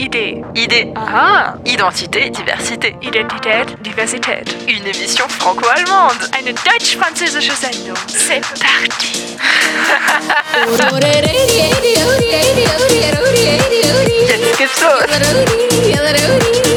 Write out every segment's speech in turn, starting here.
Idee. Idée. Ah. Identité, diversité. Identität, Diversität. Une émission franco-allemande. Eine deutsch-französische Sendung. C'est parti. Jetzt geht's los.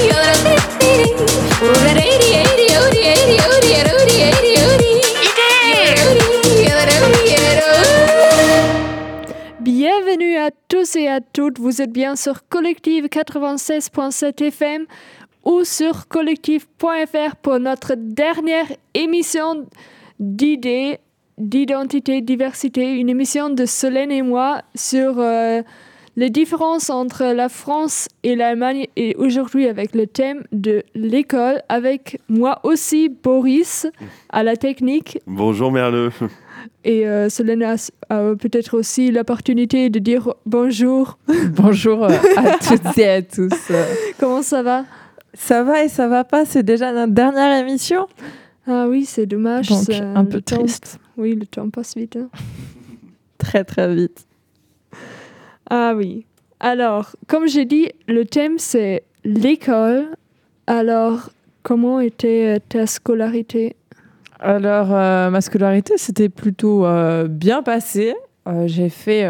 Bienvenue à tous et à toutes. Vous êtes bien sur Collective 96.7 FM ou sur collective.fr pour notre dernière émission d'idées, d'identité, diversité, une émission de Solène et moi sur euh, les différences entre la France et l'Allemagne et aujourd'hui avec le thème de l'école avec moi aussi Boris à la technique Bonjour Merle. Et euh, Solène a, peut-être aussi l'opportunité de dire bonjour. Bonjour euh, à toutes et à tous. Comment ça va? Ça va et ça va pas, c'est déjà notre dernière émission? Ah oui, c'est dommage. Donc c'est- un peu temps- triste. Oui, le temps passe vite. hein. Très très vite. Ah oui. Alors, comme j'ai dit, le thème c'est l'école. Alors, comment était euh, ta scolarité? Alors, euh, ma scolarité, c'était plutôt euh, bien passé. Euh, j'ai fait,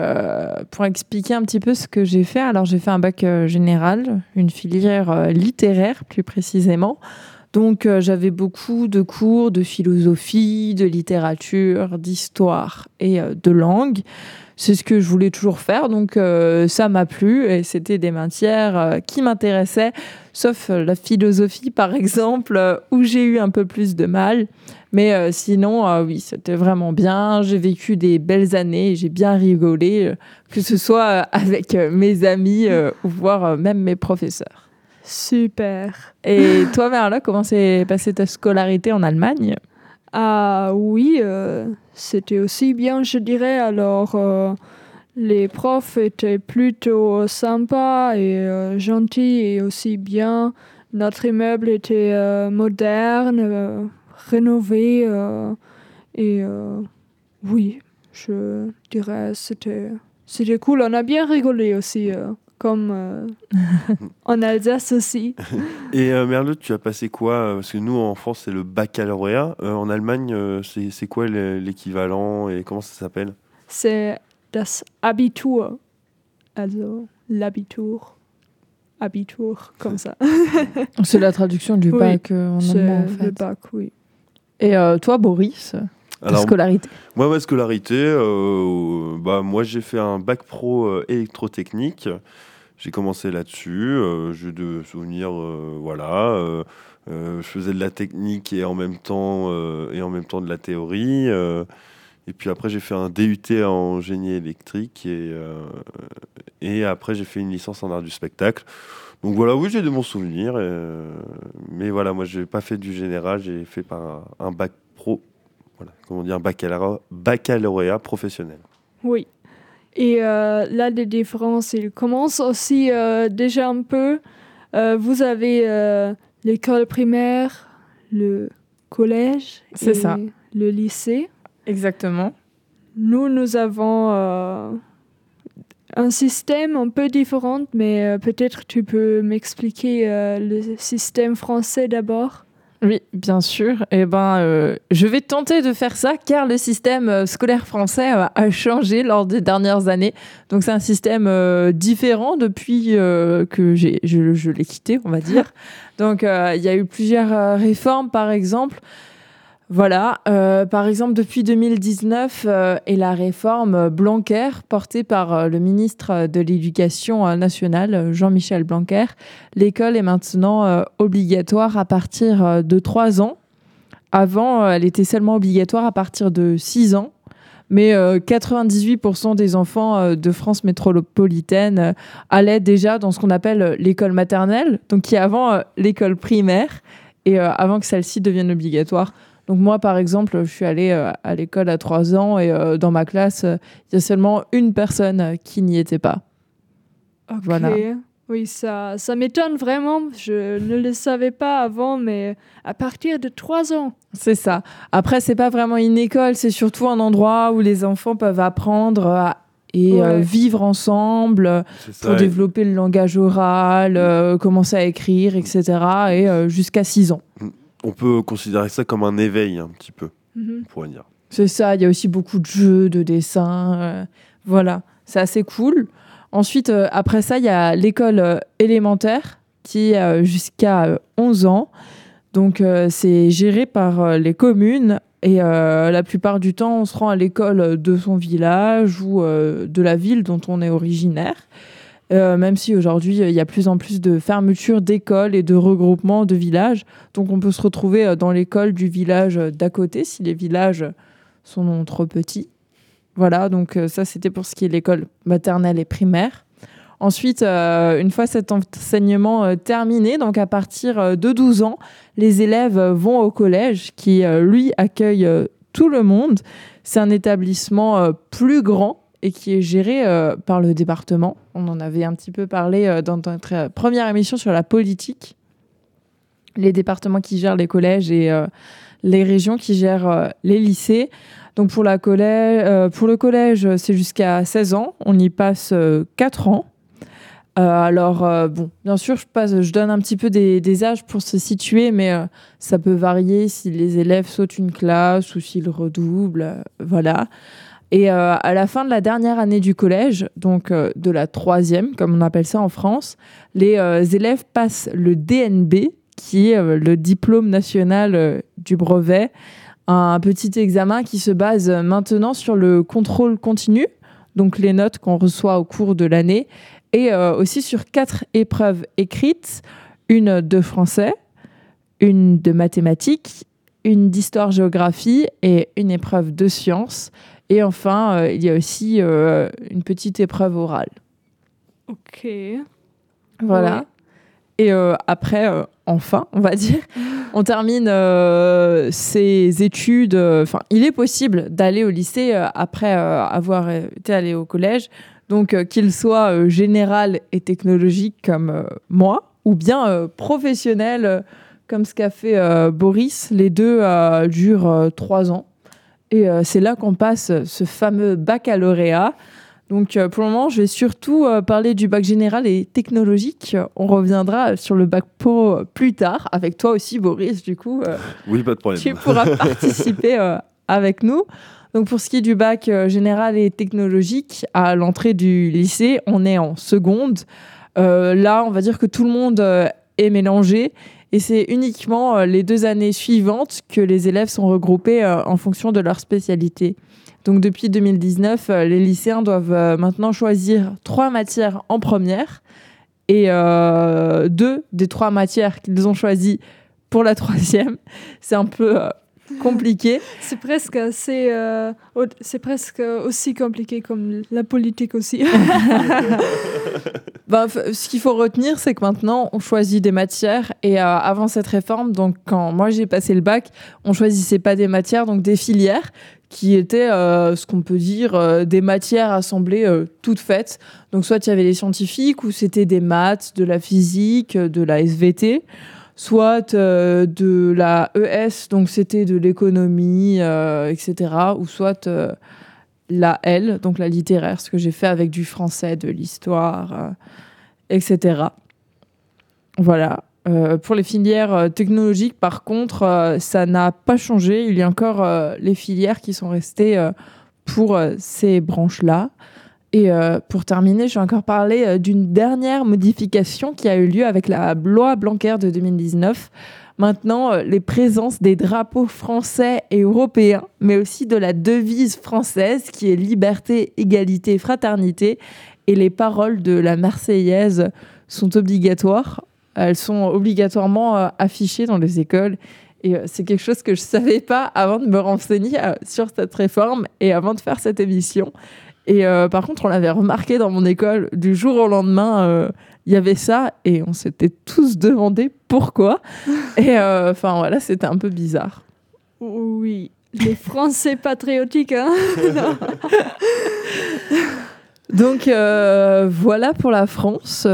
pour expliquer un petit peu ce que j'ai fait, alors j'ai fait un bac général, une filière littéraire plus précisément. Donc j'avais beaucoup de cours de philosophie, de littérature, d'histoire et de langue. C'est ce que je voulais toujours faire, donc ça m'a plu et c'était des matières qui m'intéressaient, sauf la philosophie par exemple, où j'ai eu un peu plus de mal. Mais euh, sinon, euh, oui, c'était vraiment bien. J'ai vécu des belles années, j'ai bien rigolé, euh, que ce soit avec mes amis ou voire même mes professeurs. Super. Et toi, Merla, comment s'est passée ta scolarité en Allemagne? Ah oui, c'était aussi bien, je dirais. Alors, les profs étaient plutôt sympas et euh, gentils et aussi bien. Notre immeuble était euh, moderne, euh, rénové euh, et euh, oui, je dirais c'était c'était cool. On a bien rigolé aussi, euh, comme euh, en Alsace aussi. Et euh, Merle, tu as passé quoi Parce que nous, en France, c'est le baccalauréat. Euh, en Allemagne, c'est c'est quoi le- l'équivalent et comment ça s'appelle? C'est das Abitur. Also l'Abitur. Abitur, comme ça. C'est la traduction du Oui, bac euh, en C'est allemand, en le fait. bac, oui. Et euh, toi, Boris, Alors, scolarité moi, ma scolarité, euh, bah, moi, j'ai fait un bac pro euh, électrotechnique. J'ai commencé là-dessus. j'ai de souvenirs, voilà. je faisais de la technique et en même temps, et en même temps de la théorie. et puis après, j'ai fait un DUT en génie électrique et, euh, et après, j'ai fait une licence en art du spectacle. Donc voilà, oui, j'ai de bons souvenirs. euh, mais voilà, moi, j'ai pas fait du général, j'ai fait par un, un bac pro, voilà, comment dire, un baccalauréat, baccalauréat professionnel. Oui. Et euh, là, les différences, ils commencent aussi euh, déjà un peu. Euh, vous avez euh, l'école primaire, le collège C'est ça. le lycée. Exactement. Nous, nous avons euh, un système un peu différent, mais euh, peut-être tu peux m'expliquer euh, le système français d'abord? Oui, bien sûr. Eh ben, euh, je vais tenter de faire ça car le système scolaire français a changé lors des dernières années. Donc, c'est un système euh, différent depuis euh, que j'ai, je, je l'ai quitté, on va dire. Donc, il y a eu plusieurs réformes, par exemple. Voilà, euh, par exemple, depuis 2019 euh, et la réforme Blanquer, portée par euh, le ministre de l'Éducation nationale, Jean-Michel Blanquer, l'école est maintenant obligatoire à partir de 3 ans. Avant, elle était seulement obligatoire à partir de 6 ans. Mais euh, 98% des enfants de France métropolitaine allaient déjà dans ce qu'on appelle l'école maternelle, donc qui est avant l'école primaire, et avant que celle-ci devienne obligatoire. Donc moi, par exemple, je suis allée euh, à l'école à 3 ans et euh, dans ma classe, euh, il y a seulement une personne qui n'y était pas. Voilà. Ok. Oui, ça, ça m'étonne vraiment. Je ne le savais pas avant, mais à partir de 3 ans. C'est ça. Après, c'est pas vraiment une école, c'est surtout un endroit où les enfants peuvent apprendre à et euh, vivre ensemble ça. pour développer le langage oral, euh, commencer à écrire, etc. Et euh, jusqu'à 6 ans. On peut considérer ça comme un éveil, un petit peu, Mhm. on pourrait dire. C'est ça, il y a aussi beaucoup de jeux, de dessins. euh, voilà, c'est assez cool. Ensuite, euh, après ça, il y a l'école euh, élémentaire qui est jusqu'à euh, 11 ans. Donc, c'est géré par les communes. Et la plupart du temps, on se rend à l'école de son village ou de la ville dont on est originaire. Euh, même si aujourd'hui, il y a plus en plus de fermetures d'écoles et de regroupements de villages. Donc, on peut se retrouver euh, dans l'école du village euh, d'à côté si les villages sont trop petits. Voilà, donc ça c'était pour ce qui est l'école maternelle et primaire. Ensuite, une fois cet enseignement terminé, donc à partir de 12 ans, les élèves vont au collège qui, lui, accueille tout le monde. C'est un établissement plus grand et qui est géré euh, par le département. On en avait un petit peu parlé euh, dans notre euh, première émission sur la politique. Les départements qui gèrent les collèges et les régions qui gèrent les lycées. Donc pour, le collège, c'est jusqu'à 16 ans. On y passe 4 ans. Alors, bon, bien sûr, je, donne un petit peu des, des âges pour se situer, mais ça peut varier si les élèves sautent une classe ou s'ils redoublent. voilà. Et euh, à la fin de la dernière année du collège, donc euh, de la troisième, comme on appelle ça en France, les euh, élèves passent le DNB, qui est le diplôme national du brevet, un petit examen qui se base maintenant sur le contrôle continu, donc les notes qu'on reçoit au cours de l'année, et aussi sur quatre épreuves écrites, une de français, une de mathématiques, une d'histoire-géographie et une épreuve de sciences. Et enfin, euh, il y a aussi euh, une petite épreuve orale. Ok. Voilà. Ouais. Et euh, après, enfin, on va dire, on termine ses études. Enfin, il est possible d'aller au lycée après avoir été allé au collège. Donc, qu'il soit général et technologique comme moi, ou bien professionnel comme ce qu'a fait Boris. Les deux durent trois ans. Et euh, c'est là qu'on passe ce fameux baccalauréat. Donc euh, pour le moment, je vais surtout euh, parler du bac général et technologique. On reviendra sur le bac pro euh, plus tard, avec toi aussi, Boris, du coup. euh, Oui, pas de problème. tu pourras participer euh, avec nous. Donc pour ce qui est du bac euh, général et technologique, à l'entrée du lycée, on est en seconde. Euh, là, on va dire que tout le monde euh, est mélangé et c'est uniquement euh, les deux années suivantes que les élèves sont regroupés euh, en fonction de leur spécialité. Donc depuis 2019, euh, les lycéens doivent maintenant choisir trois matières en première et deux des trois matières qu'ils ont choisies pour la troisième. C'est un peu compliqué. C'est presque assez, euh, c'est presque aussi compliqué comme la politique aussi. Ben, ce qu'il faut retenir, c'est que maintenant, on choisit des matières. Et euh, avant cette réforme, donc quand moi j'ai passé le bac, on choisissait pas des matières, donc des filières qui étaient euh, ce qu'on peut dire euh, des matières assemblées euh, toutes faites. Donc soit il y avait les scientifiques ou c'était des maths, de la physique, de la SVT, soit euh, de la ES, donc c'était de l'économie, euh, etc. Ou soit euh, la L, donc la littéraire, ce que j'ai fait avec du français, de l'histoire, etc. Voilà. Pour les filières technologiques, par contre, ça n'a pas changé. Il y a encore les filières qui sont restées pour ces branches-là. Et euh, pour terminer, je vais encore parler euh, d'une dernière modification qui a eu lieu avec la loi Blanquer de 2019. Maintenant, euh, les présences des drapeaux français et européens, mais aussi de la devise française qui est liberté, égalité, fraternité, et les paroles de la Marseillaise sont obligatoires. Elles sont obligatoirement affichées dans les écoles. Et c'est quelque chose que je ne savais pas avant de me renseigner sur cette réforme et avant de faire cette émission. Et euh, par contre, on l'avait remarqué dans mon école du jour au lendemain. euh, il y avait ça et on s'était tous demandé pourquoi. Et euh, enfin voilà, c'était un peu bizarre. oui. Les Français patriotiques, hein. Donc voilà pour la France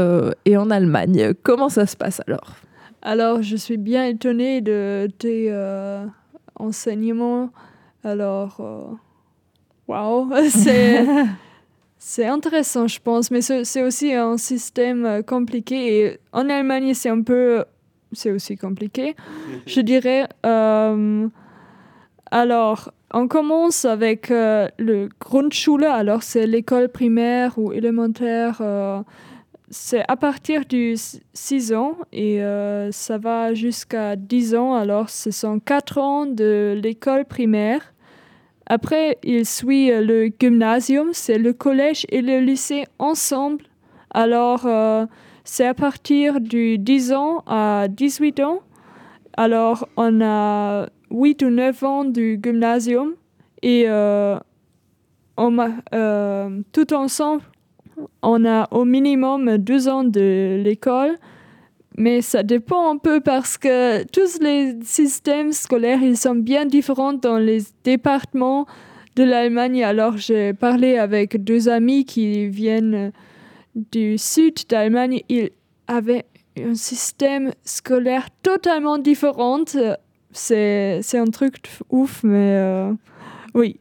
et en Allemagne. Comment ça se passe alors? Alors, je suis bien étonnée de tes enseignements. Alors, waouh, c'est c'est intéressant, je pense, mais c'est c'est aussi un système euh, compliqué. Et en Allemagne, c'est un peu, c'est aussi compliqué, je dirais. Euh, alors, on commence avec euh, le Grundschule, alors c'est l'école primaire ou élémentaire. euh, c'est à partir du 6 ans et euh, ça va jusqu'à 10 ans. Alors, ce sont 4 ans de l'école primaire. Après, il suit euh, le gymnasium, c'est le collège et le lycée ensemble. Alors, euh, c'est à partir du 10 ans à 18 ans. Alors, on a 8 ou 9 ans du gymnasium et euh, on a, euh, tout ensemble, on a au minimum 12 ans de l'école. Mais ça dépend un peu parce que tous les systèmes scolaires, ils sont bien différents dans les départements de l'Allemagne. Alors, j'ai parlé avec deux amis qui viennent du sud d'Allemagne. Ils avaient un système scolaire totalement différent. C'est, un truc ouf, mais euh, oui.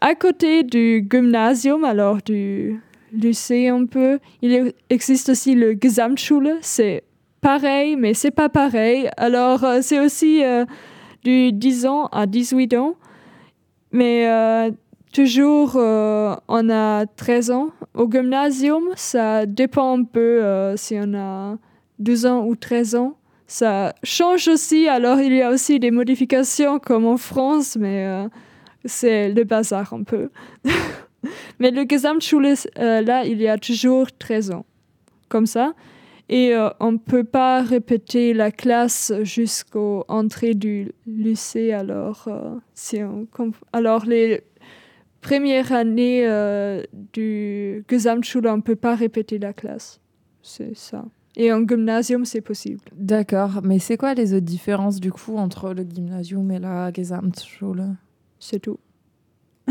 À côté du gymnasium, alors du lycée un peu, il existe aussi le Gesamtschule. C'est pareil, mais c'est pas pareil. Alors, euh, c'est aussi euh, du 10 ans à 18 ans. Mais euh, toujours, on a 13 ans. Au gymnasium, ça dépend un peu si on a 12 ans ou 13 ans. Ça change aussi, alors il y a aussi des modifications comme en France, mais c'est le bazar un peu. mais le Gesamtschule, là, il y a toujours 13 ans. Comme ça. Et euh, on ne peut pas répéter la classe jusqu'aux entrées du lycée. Alors, euh, si on comp- alors les premières années euh, du Gesamtschule, on ne peut pas répéter la classe. C'est ça. Et en gymnasium, c'est possible. D'accord, mais c'est quoi les autres différences du coup entre le gymnasium et la Gesamtschule C'est tout.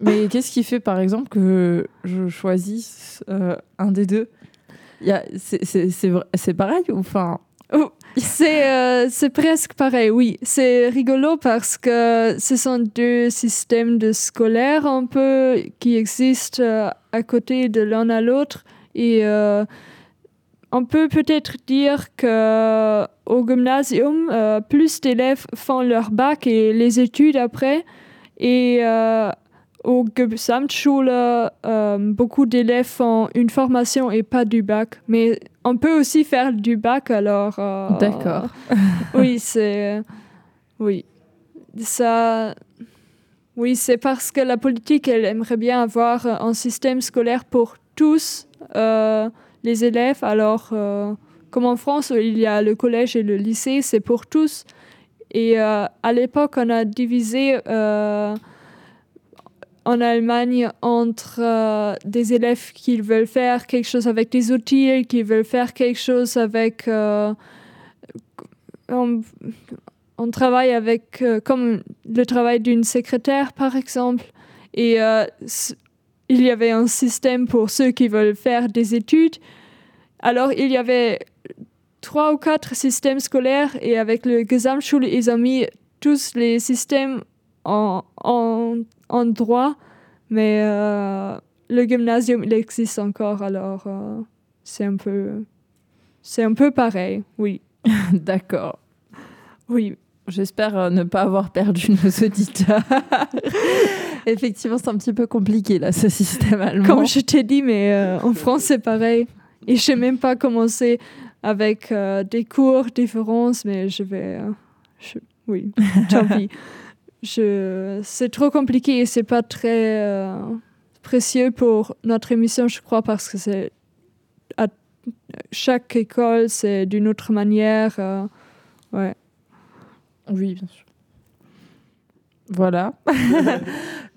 Mais qu'est-ce qui fait par exemple que je choisisse euh, un des deux? C'est pareil ou enfin? C'est euh, presque pareil, oui. C'est rigolo parce que ce sont deux systèmes de scolaires un peu qui existent euh, à côté de l'un à l'autre. Et euh, on peut peut-être dire que au gymnasium, euh, plus d'élèves font leur bac et les études après. Et euh, au Gesamtschule, euh, beaucoup d'élèves font une formation et pas du bac. Mais on peut aussi faire du bac, alors. euh, D'accord. oui, c'est. Oui. Ça. Oui, c'est parce que la politique, elle aimerait bien avoir un système scolaire pour tous euh, les élèves. Alors, euh, comme en France, où il y a le collège et le lycée, c'est pour tous. Et à l'époque, on a divisé en Allemagne entre euh, des élèves qui veulent faire quelque chose avec des outils, qui veulent faire quelque chose avec... euh, on, travaille avec, euh, comme le travail d'une secrétaire, par exemple. Et il y avait un système pour ceux qui veulent faire des études. Alors, il y avait trois ou quatre systèmes scolaires et avec le Gesamtschule, ils ont mis tous les systèmes en, en, en droit, mais euh, le gymnasium, il existe encore, alors euh, c'est un peu... C'est un peu pareil, oui. D'accord. Oui, J'espère euh, ne pas avoir perdu nos auditeurs. Effectivement, c'est un petit peu compliqué là, ce système allemand. Comme je t'ai dit, mais euh, en France, c'est pareil. Et je n'ai même pas commencé avec euh, des cours différents, mais je vais. euh, je- oui, tant pis. Je, c'est trop compliqué et c'est pas très euh, précieux pour notre émission, je crois, parce que c'est. À chaque école, c'est d'une autre manière. euh, ouais. Oui, bien sûr. Voilà.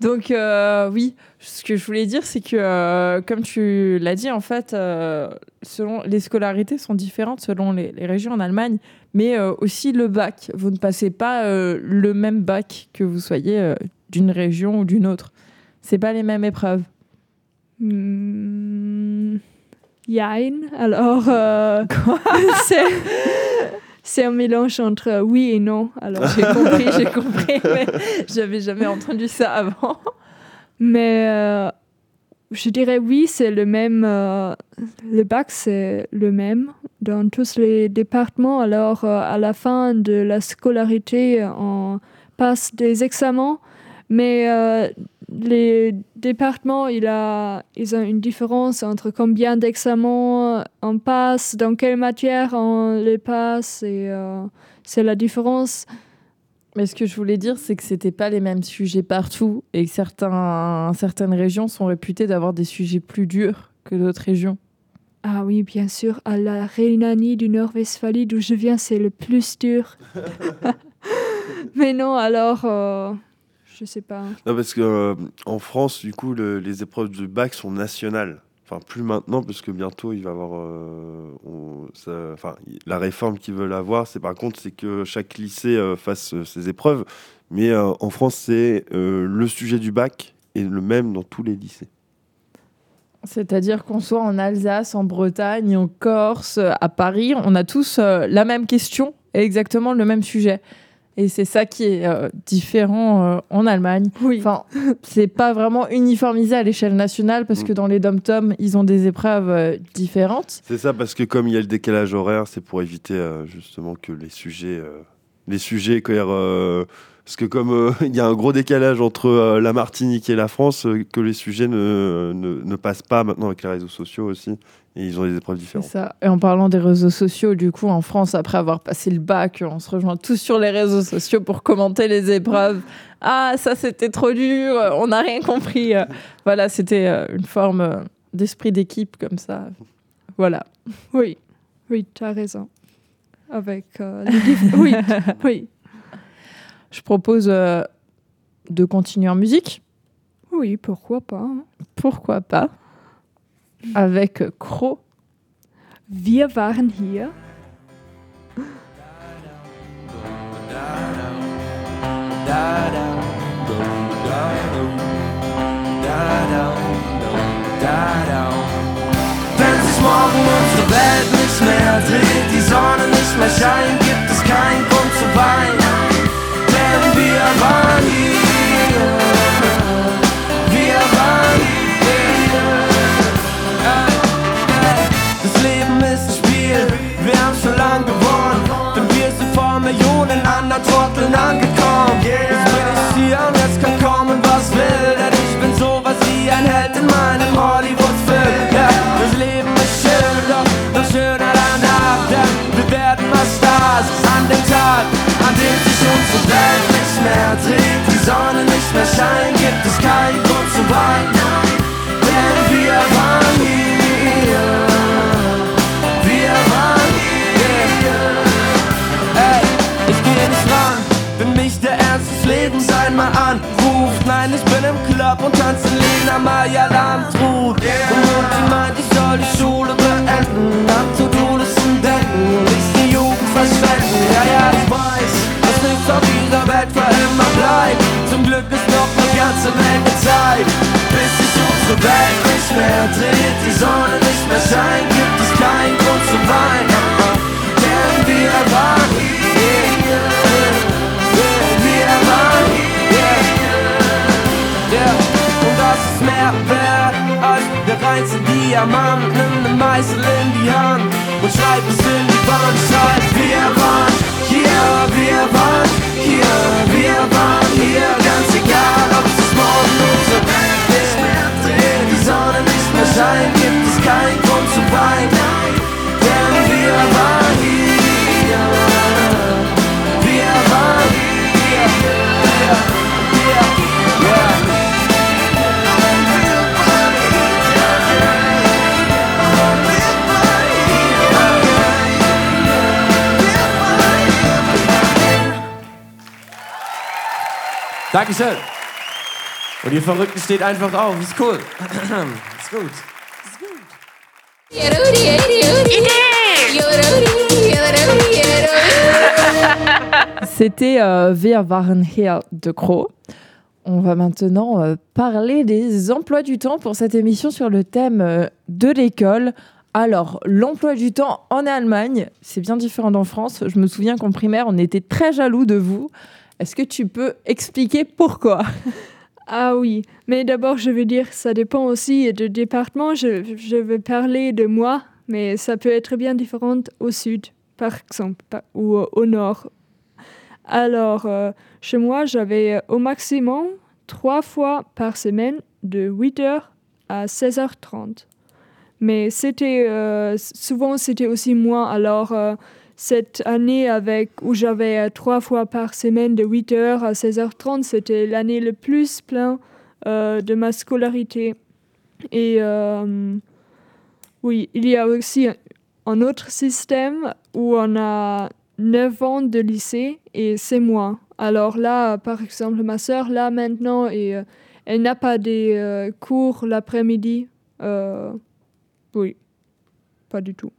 Donc euh, oui, ce que je voulais dire, c'est que euh, comme tu l'as dit, en fait, euh, selon les scolarités sont différentes selon les, les régions en Allemagne, mais aussi le bac. Vous ne passez pas le même bac que vous soyez d'une région ou d'une autre. C'est pas les mêmes épreuves. Hmm, Jein. Alors, euh, c'est, un mélange entre oui et non. Alors, J'ai compris, j'ai compris, mais j'avais jamais entendu ça avant. mais euh, je dirais oui, c'est le même. euh, le bac, c'est le même dans tous les départements. Alors, euh, à la fin de la scolarité, on passe des examens, mais les départements, il a, ils ont une différence entre combien d'examens on passe, dans quelle matière on les passe, et euh, c'est la différence. Mais ce que je voulais dire, c'est que c'était pas les mêmes sujets partout et que certains, certaines régions sont réputées d'avoir des sujets plus durs que d'autres régions. Ah oui, bien sûr, à la Rhénanie du Nord-Westphalie, d'où je viens, c'est le plus dur. Mais non, alors, euh, je sais pas. Non, parce que euh, en France, du coup, le- les épreuves de bac sont nationales. Enfin, plus maintenant, parce que bientôt, il va y avoir. euh, on- ça- enfin, la réforme qu'ils veulent avoir, c'est par contre, c'est que chaque lycée euh, fasse euh, ses épreuves. Mais euh, en France, c'est euh, le sujet du bac est le même dans tous les lycées. C'est-à-dire qu'on soit en Alsace, en Bretagne, en Corse, à Paris, on a tous euh, la même question et exactement le même sujet. Et c'est ça qui est euh, différent euh, en Allemagne. Oui. Enfin, c'est pas vraiment uniformisé à l'échelle nationale parce que dans les dom-toms, ils ont des épreuves euh, différentes. C'est ça, parce que comme il y a le décalage horaire, c'est pour éviter euh, justement que les sujets, euh, les sujets, euh, parce que comme euh, il y a un gros décalage entre euh, la Martinique et la France, euh, que les sujets ne, ne, ne passent pas maintenant avec les réseaux sociaux aussi, et ils ont des épreuves C'est différentes. ça. Et en parlant des réseaux sociaux, du coup, en France, après avoir passé le bac, on se rejoint tous sur les réseaux sociaux pour commenter les épreuves. Ah, ça c'était trop dur, on n'a rien compris. Voilà, c'était euh, une forme euh, d'esprit d'équipe comme ça. Voilà. Oui, oui, tu as raison. Avec euh, les dif- oui, oui, Je propose euh, de continuer en musique. oui, pourquoi pas. hein. Pourquoi pas Avec Crow. Wir waren hier. Wenn sich morgen unsere Welt nicht mehr dreht, die Sonne nicht mehr scheint, im Club und tanze Lena Meyer Landrut. Und Mutti meint, ich soll die Schule beenden. An To-Do-Listen denken nicht die Jugend verschwenden. Ja, ja, ich weiß, dass nichts auf dieser Welt für immer bleibt. Zum Glück ist noch eine ganze Menge Zeit. Bis sich unsere Welt nicht mehr dreht, die Sonne nicht mehr scheint, gibt reinste Diamant. Nimm ne Meißel in die Hand und schreib es in die Wand. Schreib, wir waren hier, wir waren hier, wir waren hier. Ganz egal, ob es morgen unsere Welt mehr dreht, die Sonne nicht mehr scheint, gibt es keinen Dankeschön. Und ihr Verrückten steht einfach auf. Ist cool. Ist gut. C'était euh, Wir waren hier de Crow. On va maintenant euh, parler des emplois du temps pour cette émission sur le thème euh, de l'école. Alors, l'emploi du temps en Allemagne, c'est bien différent d'en France. Je me souviens qu'en primaire, on était très jaloux de vous. Est-ce que tu peux expliquer pourquoi? Ah oui, mais d'abord je veux dire, ça dépend aussi de département. Je, je parler de moi, mais ça peut être bien différent au sud, par exemple, ou euh, au nord. Alors, euh, chez moi, j'avais euh, au maximum trois fois par semaine de 8h à 16h30. Mais c'était souvent c'était aussi moins. Alors cette année avec où j'avais euh, trois fois par semaine de 8h à 16h30, c'était l'année le plus plein euh, de ma scolarité. Et euh, oui, il y a aussi un- autre système où on a 9 ans de lycée et c'est moins. Alors là, par exemple, ma sœur, là maintenant, et, elle n'a pas des cours l'après-midi. Oui, pas du tout.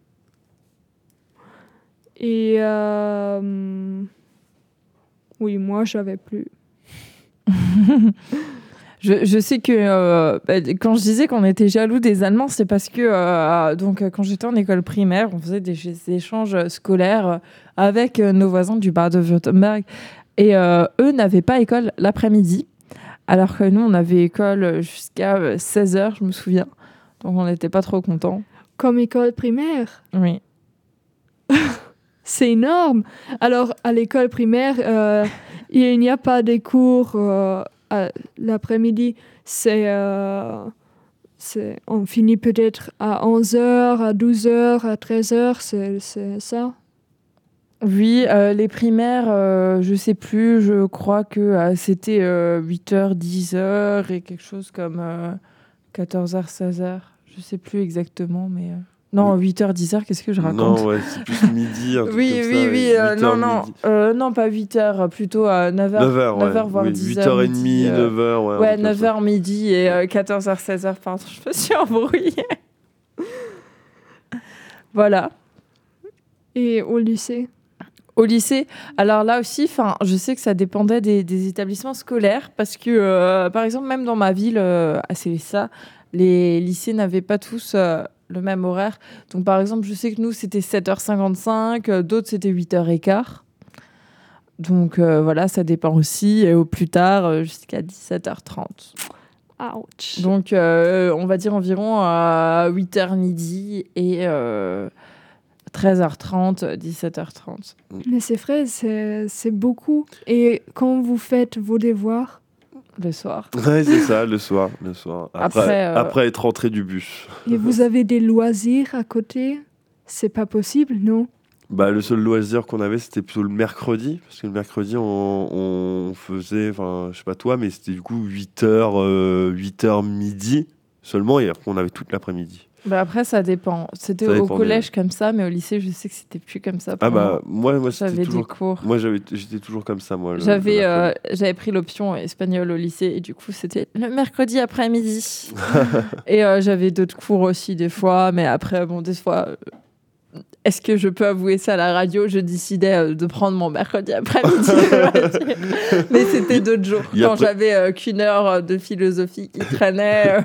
Et euh, oui, moi, j'avais plus. Je, je sais que euh, bah, quand je disais qu'on était jaloux des Allemands, c'est parce que euh, donc quand j'étais en école primaire, on faisait des, des échanges scolaires avec nos voisins du Bade-Württemberg et euh, eux n'avaient pas école l'après-midi, alors que nous on avait école jusqu'à 16h, je me souviens. Donc on n'était pas trop contents. Comme école primaire? Oui. C'est énorme. Alors, à l'école primaire, euh, il n'y a pas des cours euh, l'après-midi. C'est, euh, on finit peut-être à 11h, à 12h, à 13h, c'est, c'est ça. Oui, euh, les primaires, euh, je sais plus, je crois que euh, c'était 8h, 10h et quelque chose comme 14h, 16h. Je sais plus exactement, mais. Euh, Non, 8h, 10h, qu'est-ce que je raconte Non, ouais, c'est plus midi. Un truc Oui, comme oui, ça, oui, ouais, euh, 8 non, heures, non, euh, non, pas 8h, plutôt à 9h. 9h, ouais. 9h, voire oui, 10h. 8h30, midi, euh, 9h, ouais. un Ouais, ça. 9h midi et 14h, 16h, pardon, je me suis embrouillée. voilà. Et au lycée? Au lycée, alors là aussi, enfin, je sais que ça dépendait des, des établissements scolaires parce que, euh, par exemple, même dans ma ville, euh, à Célessa, les lycées n'avaient pas tous euh, le même horaire. Donc, par exemple, je sais que nous, c'était 7h55, euh, d'autres, c'était 8h15. Donc, euh, voilà, ça dépend aussi. Et au plus tard, euh, jusqu'à 17h30. Ouch. Donc, euh, on va dire environ à 8h midi et euh, 13h30, 17h30. Mais c'est vrai, c'est, c'est beaucoup. Et quand vous faites vos devoirs, le soir. Ouais, c'est ça, le soir. Le soir. Après, Après, euh, après être rentré du bus. et vous avez des loisirs à côté, c'est pas possible, non? Bah, le seul loisir qu'on avait, c'était plutôt le mercredi. Parce que le mercredi, on, on faisait, enfin, je sais pas toi, mais c'était du coup 8h, 8h midi seulement. Et après, on avait toute l'après-midi. Bah après, ça dépend. C'était au collège comme ça, mais au lycée, je sais que c'était plus comme ça. Ah bah, moi. moi, J'avais des toujours. cours. Moi, j'étais toujours comme ça, moi. J'avais euh, pris l'option espagnol au lycée et du coup c'était le mercredi après-midi. et euh, j'avais d'autres cours aussi des fois, mais après bon des fois, est-ce que je peux avouer ça à la radio? Je décidais euh, de prendre mon mercredi après-midi, mais c'était d'autres jours quand pre- j'avais euh, qu'une heure euh, de philosophie qui traînait.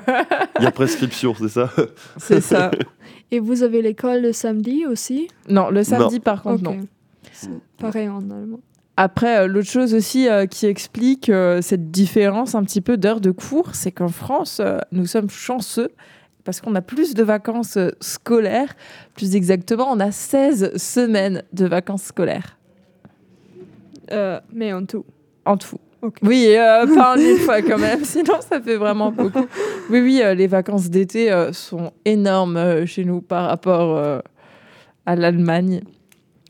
Il y a prescription, c'est ça? C'est ça. Et vous avez l'école le samedi aussi? Non, le samedi par contre non. C'est pareil en allemand. Après, l'autre chose aussi euh, qui explique euh, cette différence un petit peu d'heures de cours, c'est qu'en France, euh, nous sommes chanceux parce qu'on a plus de vacances euh, scolaires. Plus exactement, on a 16 semaines de vacances scolaires Euh, mais en tout. en tout. Oui, euh, pas en une fois quand même, sinon ça fait vraiment beaucoup. Oui, oui, euh, les vacances d'été sont énormes chez nous par rapport à l'Allemagne.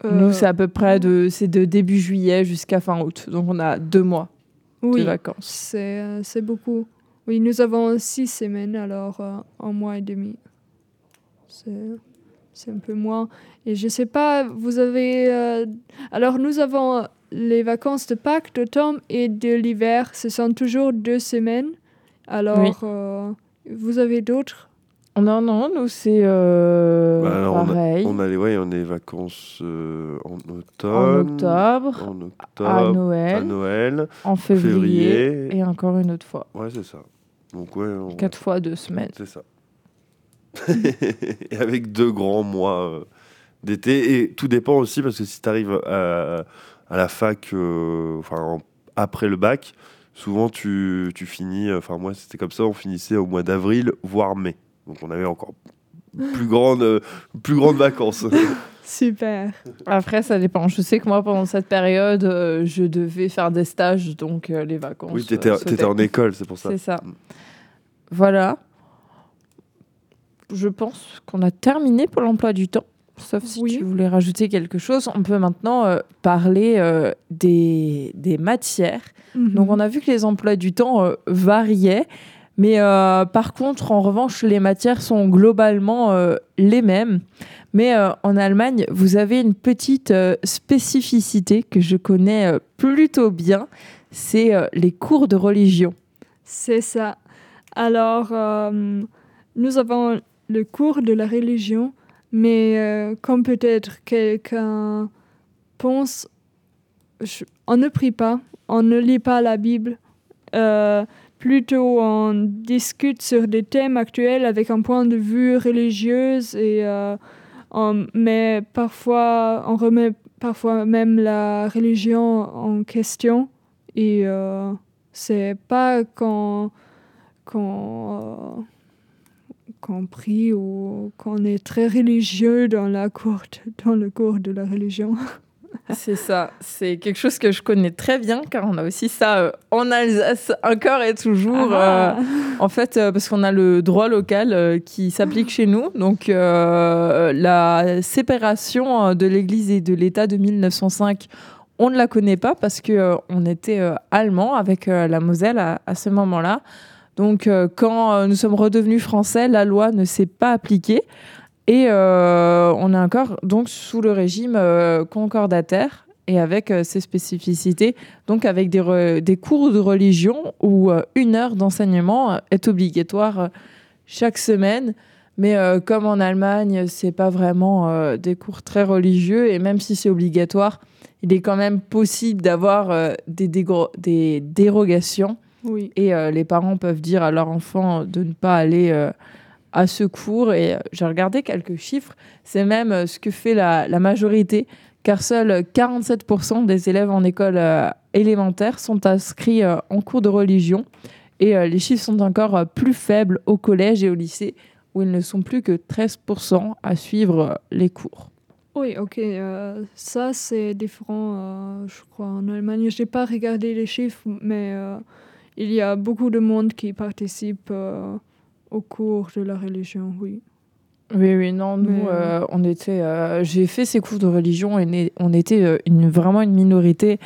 Nous, c'est à peu près de, c'est de début juillet jusqu'à fin août. Donc on a deux mois de vacances. c'est c'est beaucoup. Oui, nous avons six semaines, alors euh, un mois et demi. C'est c'est un peu moins. Et je sais pas, vous avez... euh, alors nous avons les vacances de Pâques, d'automne et de l'hiver. Ce sont toujours deux semaines. Alors, Oui. euh, vous avez d'autres? Non, non, nous c'est euh, Bah, alors, pareil. On a les, ouais, on a les vacances euh, en octobre, En octobre. à Noël. en février, février. et encore une autre fois. Ouais, c'est ça. Donc, ouais. on- Quatre fois deux semaines. C'est ça. et avec deux grands mois euh, d'été. Et tout dépend aussi, parce que si tu arrives à, à la fac, euh, enfin, en- après le bac, souvent tu, tu finis, enfin moi c'était comme ça, on finissait au mois d'avril, voire mai. Donc on avait encore plus grande, euh, plus grande vacances. Super. Après, ça dépend. Je sais que moi, pendant cette période, euh, je devais faire des stages, donc euh, les vacances. oui, t'étais euh, étais en école, c'est pour ça. C'est ça. Voilà. Je pense qu'on a terminé pour l'emploi du temps. Sauf si Oui. tu voulais rajouter quelque chose. On peut maintenant euh, parler euh, des, des matières. Mhm. Donc, on a vu que les emplois du temps euh, variaient. Mais euh, par contre, en revanche, les matières sont globalement euh, les mêmes. Mais euh, en Allemagne, vous avez une petite spécificité que je connais plutôt bien. C'est les cours de religion. C'est ça. Alors, nous avons le cours de la religion, mais comme peut-être quelqu'un pense, on ne prie pas, on ne lit pas la Bible. Plutôt, on discute sur des thèmes actuels avec un point de vue religieux et euh, on met parfois, on remet parfois même la religion en question. Et euh, c'est pas quand qu'on euh, qu'on prie ou qu'on est très religieux dans la cour dans le cours de la religion. C'est ça, c'est quelque chose que je connais très bien car on a aussi ça euh, en Alsace encore et toujours. Ah. euh, en fait, euh, parce qu'on a le droit local qui s'applique chez nous. Donc, la séparation de l'Église et de l'État de 1905, on ne la connaît pas parce que on était allemand avec la Moselle à, à ce moment-là. Donc, quand nous sommes redevenus français, la loi ne s'est pas appliquée. Et euh, on est encore donc sous le régime euh, concordataire et avec euh, ses spécificités, donc avec des, re- des cours de religion où une heure d'enseignement est obligatoire chaque semaine. Mais comme en Allemagne, c'est pas vraiment des cours très religieux et même si c'est obligatoire, il est quand même possible d'avoir des, des dérogations Oui. et les parents peuvent dire à leur enfant de ne pas aller à ce cours. Et euh, j'ai regardé quelques chiffres. C'est même euh, ce que fait la, majorité, car seuls 47% des élèves en école euh, élémentaire sont inscrits en cours de religion. Et les chiffres sont encore plus faibles au collège et au lycée, où ils ne sont plus que 13% à suivre les cours. Oui, ok. ça, c'est différent, je crois, en Allemagne. Je n'ai pas regardé les chiffres, mais il y a beaucoup de monde qui participe au cours de la religion, oui. Oui, oui, non, nous, Mais, euh, on était. euh, J'ai fait ces cours de religion et on était euh, une, vraiment une minorité.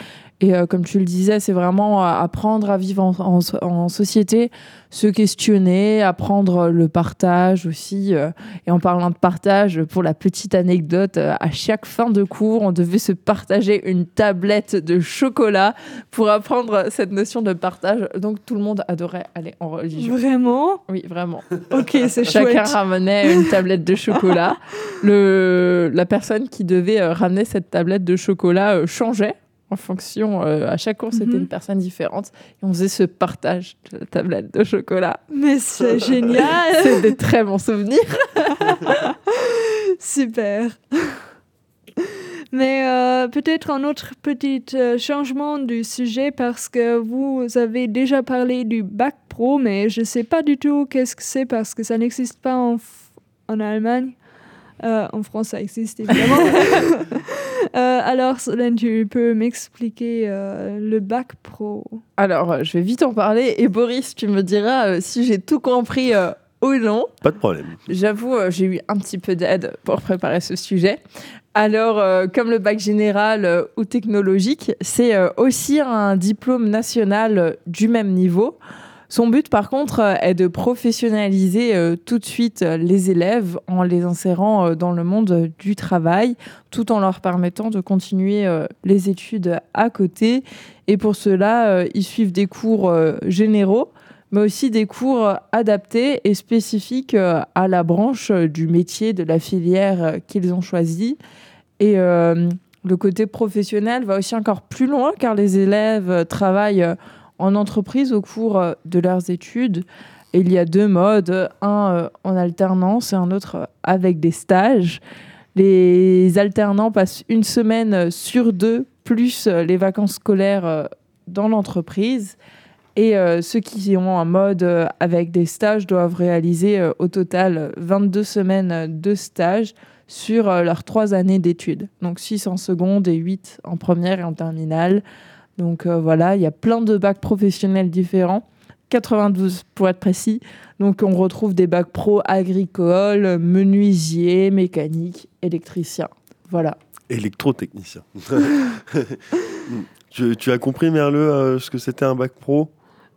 Et euh, comme tu le disais, c'est vraiment apprendre à vivre en, en so- en société, se questionner, apprendre le partage aussi. euh. et en parlant de partage, pour la petite anecdote, euh, à chaque fin de cours, on devait se partager une tablette de chocolat pour apprendre cette notion de partage. Donc tout le monde adorait aller en religion. Vraiment? Oui, vraiment. Ok, c'est Chacun chouette. ramenait une tablette de chocolat. Le, la personne qui devait ramener cette tablette de chocolat changeait en fonction. euh, à chaque cours, c'était Mhm. une personne différente. Et on faisait ce partage de la tablette de chocolat. Mais c'est génial. C'est des très bons souvenirs. Super. Mais euh, peut-être un autre petit euh, changement du sujet parce que vous avez déjà parlé du bac pro, mais je ne sais pas du tout qu'est-ce que c'est parce que ça n'existe pas en, en Allemagne. Euh, en France, ça existe évidemment. Euh, alors, Solène, tu peux m'expliquer euh, le bac pro? Alors, euh, je vais vite en parler. Et Boris, tu me diras euh, si j'ai tout compris euh, ou non. Pas de problème. J'avoue, euh, j'ai eu un petit peu d'aide pour préparer ce sujet. Alors, euh, comme le bac général euh, ou technologique, c'est euh, aussi un diplôme national euh, du même niveau. Son but, par contre, euh, est de professionnaliser euh, tout de suite euh, les élèves en les insérant dans le monde du travail, tout en leur permettant de continuer les études à côté. Et pour cela, ils suivent des cours généraux, mais aussi des cours adaptés et spécifiques à la branche du métier, de la filière qu'ils ont choisi. Et le côté professionnel va aussi encore plus loin car les élèves travaillent en entreprise au cours euh, de leurs études. Il y a deux modes, un euh, en alternance et un autre euh, avec des stages. Les alternants passent une semaine sur deux, plus les vacances scolaires dans l'entreprise. Et ceux qui ont un mode avec des stages doivent réaliser au total 22 semaines de stage sur leurs trois années d'études. Donc 6 en seconde et 8 en première et en terminale. Donc euh, voilà, il y a plein de bacs professionnels différents. 92 pour être précis. Donc on retrouve des bacs pro agricoles, menuisier, mécanique, électricien. Voilà. Électrotechnicien. tu, tu as compris, Merle, euh, ce que c'était un bac pro?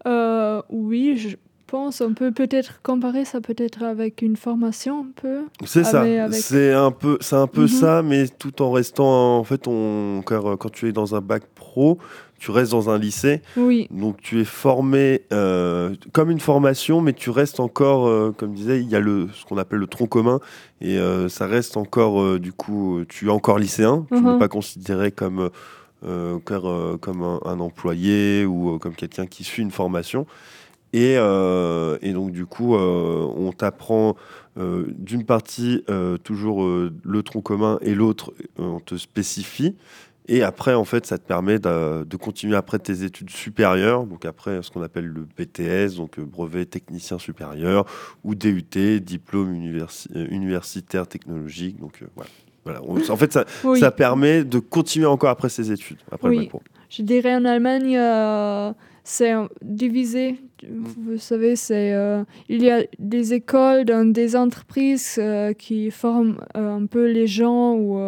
Euh, oui, je pense on peut peut-être comparer ça peut-être avec une formation un peu. C'est ça. Avec- C'est un peu, c'est un peu Mhm. ça, mais tout en restant. En fait, on, quand, quand tu es dans un bac pro, tu restes dans un lycée, Oui, donc tu es formé euh, comme une formation, mais tu restes encore, euh, comme je disais, il y a le, ce qu'on appelle le tronc commun, et euh, ça reste encore, du coup, tu es encore lycéen, tu n'es Mhm. pas considéré comme, comme, un, un employé ou comme quelqu'un qui suit une formation. Et, euh, et donc, du coup, euh, on t'apprend euh, d'une partie toujours le tronc commun et l'autre, on te spécifie. Et après, en fait, ça te permet de, de continuer après tes études supérieures. Donc, après, ce qu'on appelle le BTS, donc euh, brevet technicien supérieur, ou DUT, diplôme universi- euh, universitaire technologique. Donc, euh, voilà. Voilà. On- en fait, ça, oui. ça permet de continuer encore après ses études, après Oui. le bac pro. Je dirais en Allemagne, euh, c'est divisé. Vous savez, c'est euh, il y a des écoles dans des entreprises qui forment un peu les gens ou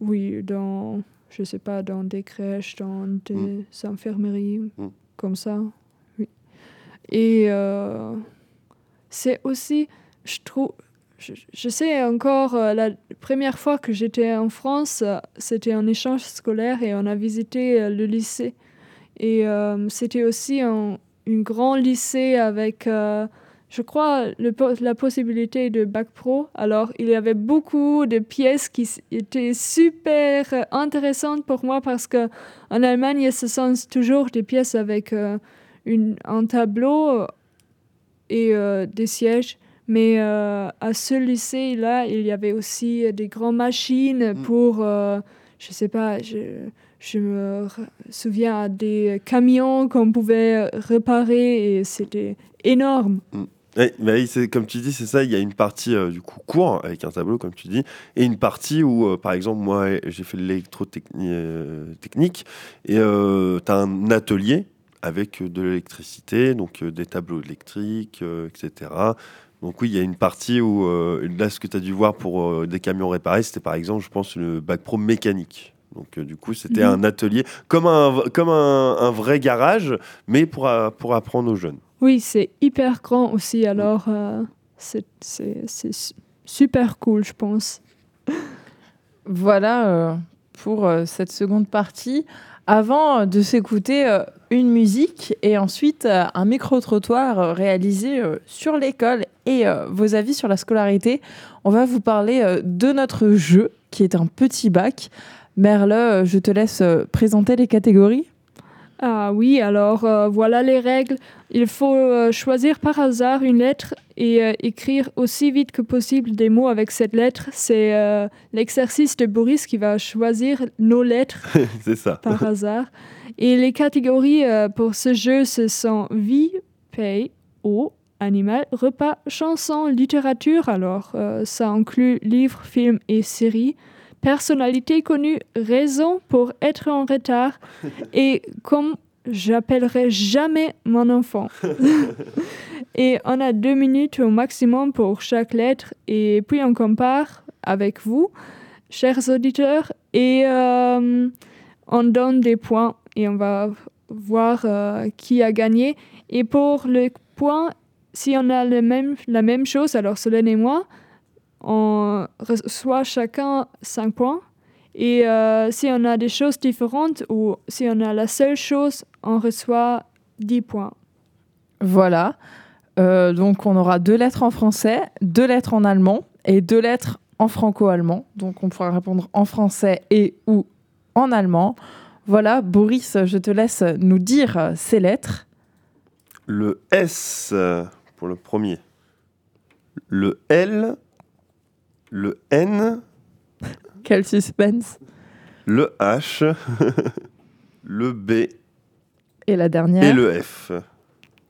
oui dans je sais pas dans des crèches, dans des infirmeries Mm. comme ça. Oui. Et euh, c'est aussi, je trouve, je, je sais encore euh, la première fois que j'étais en France, euh, c'était un échange scolaire et on a visité euh, le lycée. Et c'était aussi un, un grand lycée avec, je crois, le la possibilité de bac pro. Alors, il y avait beaucoup de pièces qui étaient super euh, intéressantes pour moi parce que en Allemagne, ce sont toujours des pièces avec euh, une, un tableau euh, et euh, des sièges. Mais euh, à ce lycée-là, il y avait aussi des grandes machines Mm. pour, je sais pas, je, je me souviens des camions qu'on pouvait réparer et c'était énorme. Ouais, bah oui, c'est comme tu dis, c'est ça. Il y a une partie euh, du coup court avec un tableau, comme tu dis, et une partie où, euh, par exemple, moi, j'ai fait de l'électrotechnique et tu as un atelier avec euh, de l'électricité, donc euh, des tableaux électriques, euh, etc. Donc oui, il y a une partie où euh, là, ce que tu as dû voir pour euh, des camions réparés, c'était par exemple, je pense, le bac pro mécanique. Donc euh, du coup, c'était Mhm. un atelier comme un comme un, un vrai garage, mais pour euh, pour apprendre aux jeunes. Oui, c'est hyper grand aussi, alors euh, c'est c'est- c'est su- super cool, je pense. Voilà euh, pour euh, cette seconde partie. Avant de s'écouter une musique et ensuite un micro-trottoir réalisé sur l'école et vos avis sur la scolarité, on va vous parler de notre jeu qui est un petit bac. Merle, je te laisse présenter les catégories. Ah oui, alors euh, voilà les règles. Il faut euh, choisir par hasard une lettre et euh, écrire aussi vite que possible des mots avec cette lettre. C'est l'exercice de Boris qui va choisir nos lettres ça. par hasard. Et les catégories pour ce jeu, ce sont vie, paye, eau, animal, repas, chanson, littérature. Alors, ça inclut livres, films et séries. Personnalité connue, raison pour être en retard et comme j'appellerai jamais mon enfant. et on a deux minutes au maximum pour chaque lettre et puis on compare avec vous, chers auditeurs, et euh, on donne des points et on va voir euh, qui a gagné. Et pour le point, si on a le même, la même chose, alors Solène et moi, on reçoit chacun 5 points. Et euh, si on a des choses différentes ou si on a la seule chose, on reçoit 10 points. Voilà. Euh, donc on aura deux lettres en français, deux lettres en allemand et deux lettres en franco-allemand. Donc on pourra répondre en français et ou en allemand. Voilà, Boris, je te laisse nous dire ces lettres. Le S euh, pour le premier. Le L. Le N. Quel suspense. Le H. le B. Et la dernière Et le F.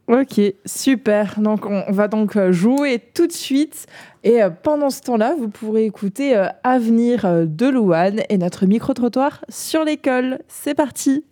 Ok, super. Donc on va donc euh, jouer tout de suite. Et euh, pendant ce temps-là, vous pourrez écouter euh, Avenir de Louane et notre micro-trottoir sur l'école. C'est. Parti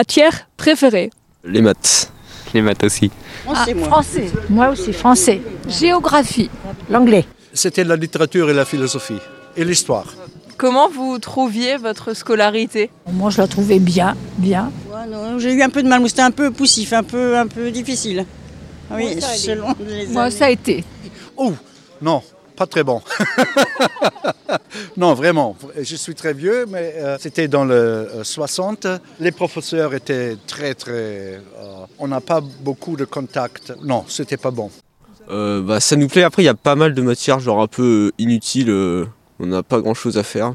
matière préférée Les maths. Les maths aussi. Français. Moi aussi, français. Géographie. L'anglais. C'était la littérature et la philosophie et l'histoire. Comment vous trouviez votre scolarité? Moi, je la trouvais bien, bien. J'ai eu un peu de mal, c'était un peu poussif, un peu, un peu difficile. Oui, selon les Moi, années. ça a été. Oh, non, pas très bon. non, vraiment. Je suis très vieux, mais euh, c'était dans le euh, 60. Les professeurs étaient très, très. euh, on n'a pas beaucoup de contacts. Non, c'était pas bon. Euh, bah, ça nous plaît. Après, il y a pas mal de matières, genre un peu euh, inutiles. euh, on n'a pas grand chose à faire.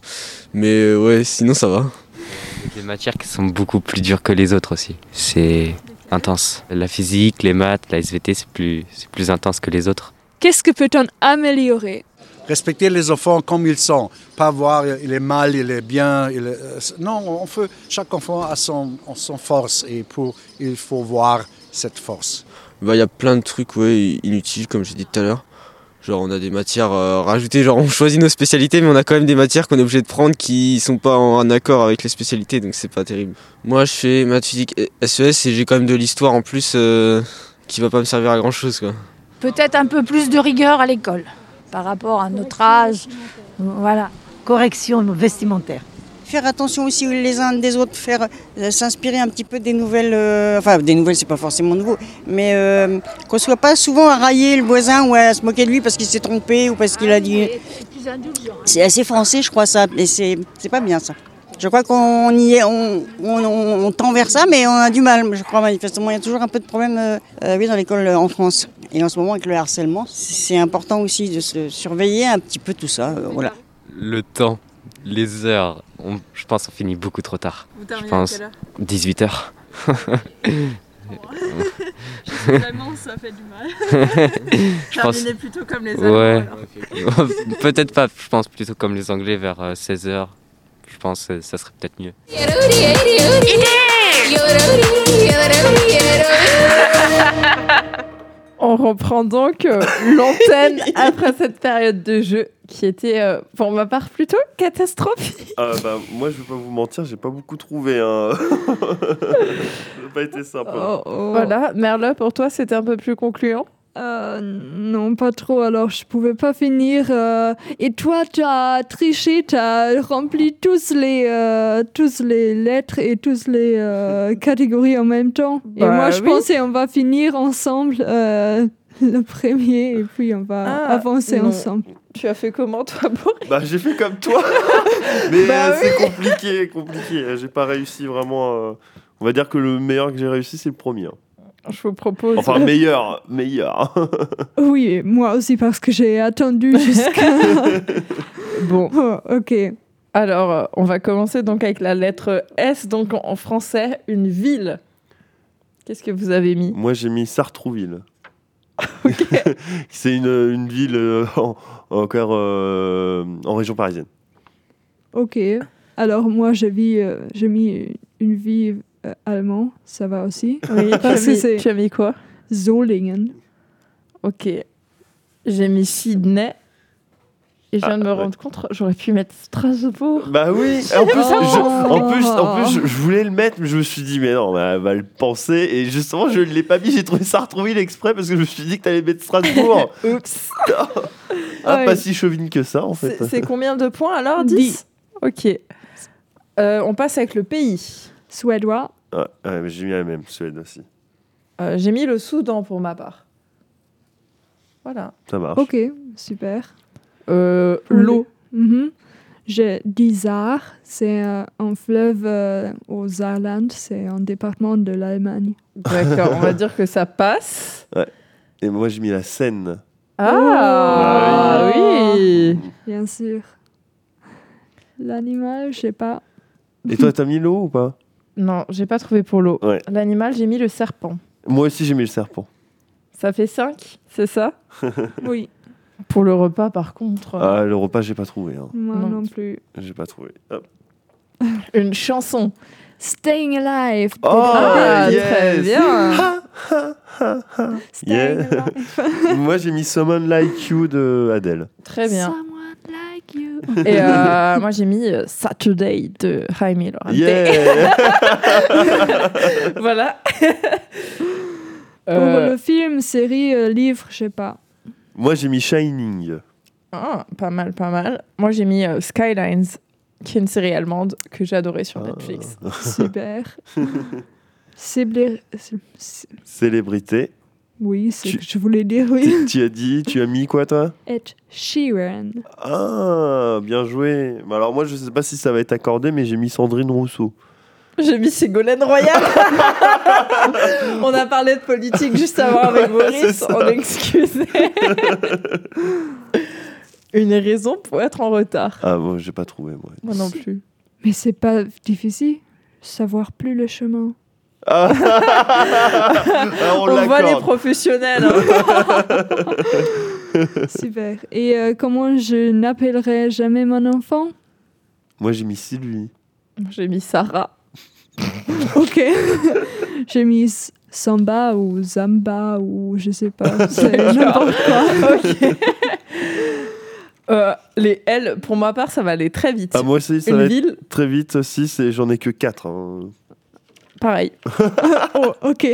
Mais euh, ouais, sinon ça va. Des matières qui sont beaucoup plus dures que les autres aussi. C'est intense. La physique, les maths, la SVT, c'est plus, c'est plus intense que les autres. Qu'est-ce que peut-on améliorer Respecter les enfants comme ils sont. Pas voir il est mal, il est bien. il est- euh, non, on fait, chaque enfant a son, a son force et pour, il faut voir cette force. Bah, il y a plein de trucs ouais, inutiles, comme j'ai dit tout à l'heure. Genre, on a des matières euh, rajoutées, genre on choisit nos spécialités, mais on a quand même des matières qu'on est obligé de prendre qui sont pas en accord avec les spécialités, donc c'est pas terrible. Moi, je fais maths physique et SES et j'ai quand même de l'histoire en plus euh, qui va pas me servir à grand chose, quoi. Peut-être un peu plus de rigueur à l'école par rapport à notre âge. Voilà. Correction vestimentaire. faire attention aussi les uns des autres, faire euh, s'inspirer un petit peu des nouvelles. euh, enfin, des nouvelles, c'est pas forcément nouveau, mais euh, qu'on soit pas souvent à railler le voisin ou à se moquer de lui parce qu'il s'est trompé ou parce qu'il a dit. C'est assez français, je crois ça, et c'est c'est pas bien ça. Je crois qu'on y est, on, on- on- on tend vers ça, mais on a du mal. Je crois manifestement, il y a toujours un peu de problème, euh, euh, oui, dans l'école euh, en France. Et en ce moment avec le harcèlement, c'est important aussi de se surveiller un petit peu tout ça. euh, voilà. Le temps, les heures, on- je pense qu'on finit beaucoup trop tard. Vous Je terminez à pense quelle heure? 18 heures. Vraiment, ça fait du mal. Je pense- plutôt comme les Allemands, Ouais. peut-être pas, je pense plutôt comme les Anglais vers 16 heures. Je pense que ça serait peut-être mieux. On reprend donc euh, l'antenne après cette période de jeu qui était, euh, pour ma part, plutôt catastrophique. Ah, bah, moi, je vais pas vous mentir, j'ai pas beaucoup trouvé. Hein. ça n'a pas été simple. hein. Voilà, Merle, pour toi, c'était un peu plus concluant? Euh, non, pas trop. Alors, je pouvais pas finir. euh, Et toi, tu as triché, tu as rempli tous les, euh, tous les lettres et tous les euh, catégories en même temps. et Bah moi, je oui. pensais on va finir ensemble euh, le premier et puis on va Ah, avancer non. ensemble. Tu as fait comment, toi, Boris? Bah, j'ai fait comme toi. Mais Bah euh, c'est oui. compliqué, compliqué. J'ai pas réussi vraiment. euh, On va dire que le meilleur que j'ai réussi, c'est le premier. Je vous propose. Enfin, meilleur, meilleur. Oui, moi aussi parce que j'ai attendu jusqu'à. Bon. Oh, ok. Alors, euh, on va commencer donc avec la lettre S, donc en- français, une ville. Qu'est-ce que vous avez mis? Moi, j'ai mis Sartrouville. c'est une, une ville euh, en, encore euh, en région parisienne. Ok. Alors moi, j'ai mis, euh, j'ai mis une vie euh, allemand, ça va aussi. Oui, tu as Parce que mis- c'est tu as mis quoi? Solingen. Ok. J'ai mis Sydney. Et je viens de me Ah, ouais. rendre compte, j'aurais pu mettre Strasbourg. Bah oui, en plus, Oh. je, en plus, en plus, je, je voulais le mettre, mais je me suis dit, mais non, mais elle va le penser. Et justement, je ne l'ai pas mis, j'ai trouvé Sartrouville exprès parce que je me suis dit que t'allais mettre Strasbourg. Oups. ah, Ouais. pas si chauvine que ça, en fait. C'est c'est combien de points alors? 10 Dix. Ok. Euh, on passe avec le pays. Suédois. Ouais, ouais, mais j'ai mis la même, Suède aussi. Euh, J'ai mis le Soudan pour ma part. Voilà. Ça marche. Ok, super. Euh, L'eau. Mhm. J'ai dit Saar, c'est euh, un fleuve euh, au Saarland, c'est un département de l'Allemagne. D'accord, on va dire que ça passe. Et moi, j'ai mis la Seine. Ah, Oh. oui. Bien sûr. L'animal, je sais pas. Et toi, t'as mis l'eau ou pas? Non, j'ai pas trouvé pour l'eau. Ouais. L'animal, j'ai mis le serpent. Moi aussi, j'ai mis le serpent. Ça fait 5, c'est ça Oui, Pour le repas, par contre, Ah, le repas, j'ai pas trouvé. hein. moi Non. non, plus. J'ai pas trouvé. Hop. une chanson. Staying Alive. Oh, Ah, yes. très bien. Staying Yeah. Alive. Moi, j'ai mis Someone Like You de Adele. Très bien. Someone like you. Et euh, moi, j'ai mis euh, Saturday de Jaime Lorente. Yeah voilà. Pour Euh, le film, série, euh, livre, je sais pas. Moi, j'ai mis Shining. ah, pas mal, pas mal. Moi, j'ai mis euh, Skylines, qui est une série allemande que j'ai adorée sur Ah. Netflix. Super. Blé- c'est- Célébrité. Oui, c'est Tu- que je voulais dire oui. Tu as dit, tu as mis quoi, toi? Ed Sheeran. Ah, bien joué. Bah alors, moi, je sais pas si ça va être accordé, mais j'ai mis Sandrine Rousseau. J'ai mis Ségolène Royal. On a parlé de politique juste avant avec ça. On excusait. Une raison pour être en retard. Ah, bon, j'ai pas trouvé, moi. Moi non plus. Mais c'est pas difficile. Savoir plus le chemin. Ah, on On, voit les professionnels. hein. Super. Et euh, comment je n'appellerai jamais mon enfant? Moi, j'ai mis Sylvie. J'ai mis Sarah. Ok. J'ai mis Samba ou Zamba ou je sais pas. C'est n'importe quoi. Ok. Euh, les L, pour ma part, ça va aller très vite. Ah, moi aussi, ça Une va être ville, très vite aussi. c'est- J'en ai que 4. Pareil. Oh, ok.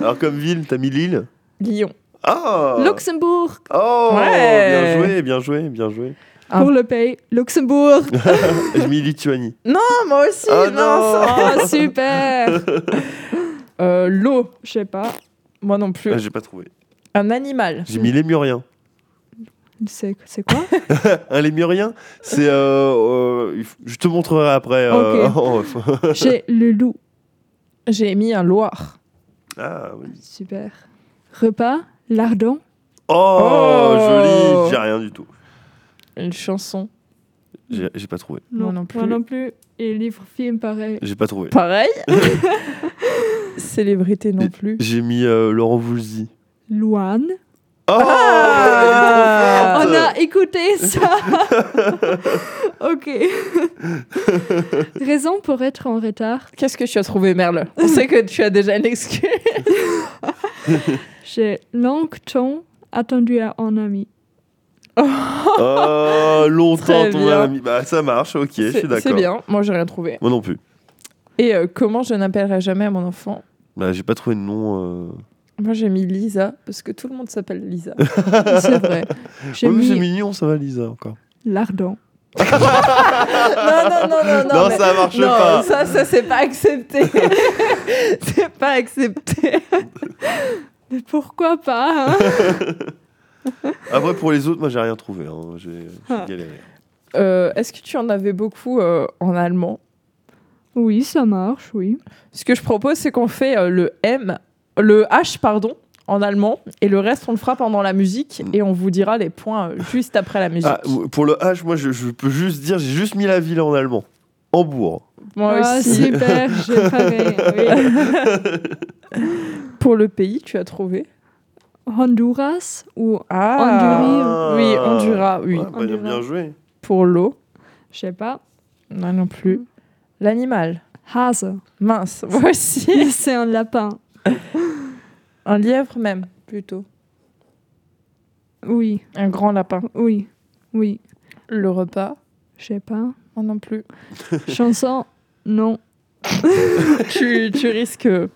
Alors, comme ville, t'as mis Lille? Lyon. Ah Luxembourg. Oh Ouais. Bien joué, bien joué, bien joué. Ah. Pour le pays, Luxembourg. J'ai mis Lituanie. Non, moi aussi. Oh mince. Oh, super. Euh, L'eau. Je sais pas. Moi non plus. Ah, J'ai pas trouvé. Un animal. J'ai mis lémurien. C'est quoi? Un lémurien, c'est. euh, euh, je te montrerai après. euh, Ok. en- J'ai le loup. J'ai mis un Loir. ah oui. Super. Repas, lardon. Oh, Oh. joli. J'ai rien du tout. Une chanson. J'ai pas trouvé. Moi non plus. Moi non plus. Et livre, film, pareil. J'ai pas trouvé. Pareil. Célébrité non plus. J'ai mis euh, Laurent Voulzy. Louane. Oh Ah. On a écouté ça. ok. Raison pour être en retard. Qu'est-ce que tu as trouvé, Merle? On sait que tu as déjà une excuse. J'ai longue ton attendu à un ami. Oh, longtemps ton ami. Bah, ça marche, ok, je suis C'est d'accord. c'est bien. Moi, j'ai rien trouvé. Moi non plus. Et euh, comment je n'appellerai jamais mon enfant? Bah, j'ai pas trouvé de nom. euh. Moi, j'ai mis Lisa parce que tout le monde s'appelle Lisa. C'est vrai. J'ai Oh, mais C'est mis mignon, ça va, Lisa, encore. lardon. non, non, non, non, non. Non, mais- ça marche non, pas. Ça, ça, c'est pas accepté. c'est pas accepté. Mais pourquoi pas hein? Après, pour les autres, moi, j'ai rien trouvé. hein. J'ai j'ai Ah. galéré. Euh, Est-ce que tu en avais beaucoup euh, en allemand? Oui, ça marche, oui. Ce que je propose, c'est qu'on fait euh, le M, le H, pardon, en allemand, et le reste, on le fera pendant la musique, et on vous dira les points euh, juste après la musique. Ah, ou- pour le H, moi, je, je peux juste dire, j'ai juste mis la ville en allemand. Hambourg. Moi ah, aussi. super, j'ai pareil. oui. Pour le pays, tu as trouvé Honduras ou Ah, oui, Honduras, oui. Ouais, bah, bien, bien joué. Pour l'eau, je sais pas. non non plus. L'animal, Hase. mince, moi aussi. C'est un lapin. Un lièvre même, plutôt. Oui, Un grand lapin. oui, oui. Le repas, Je sais pas. moi non plus. Chanson, non. tu, tu risques... euh,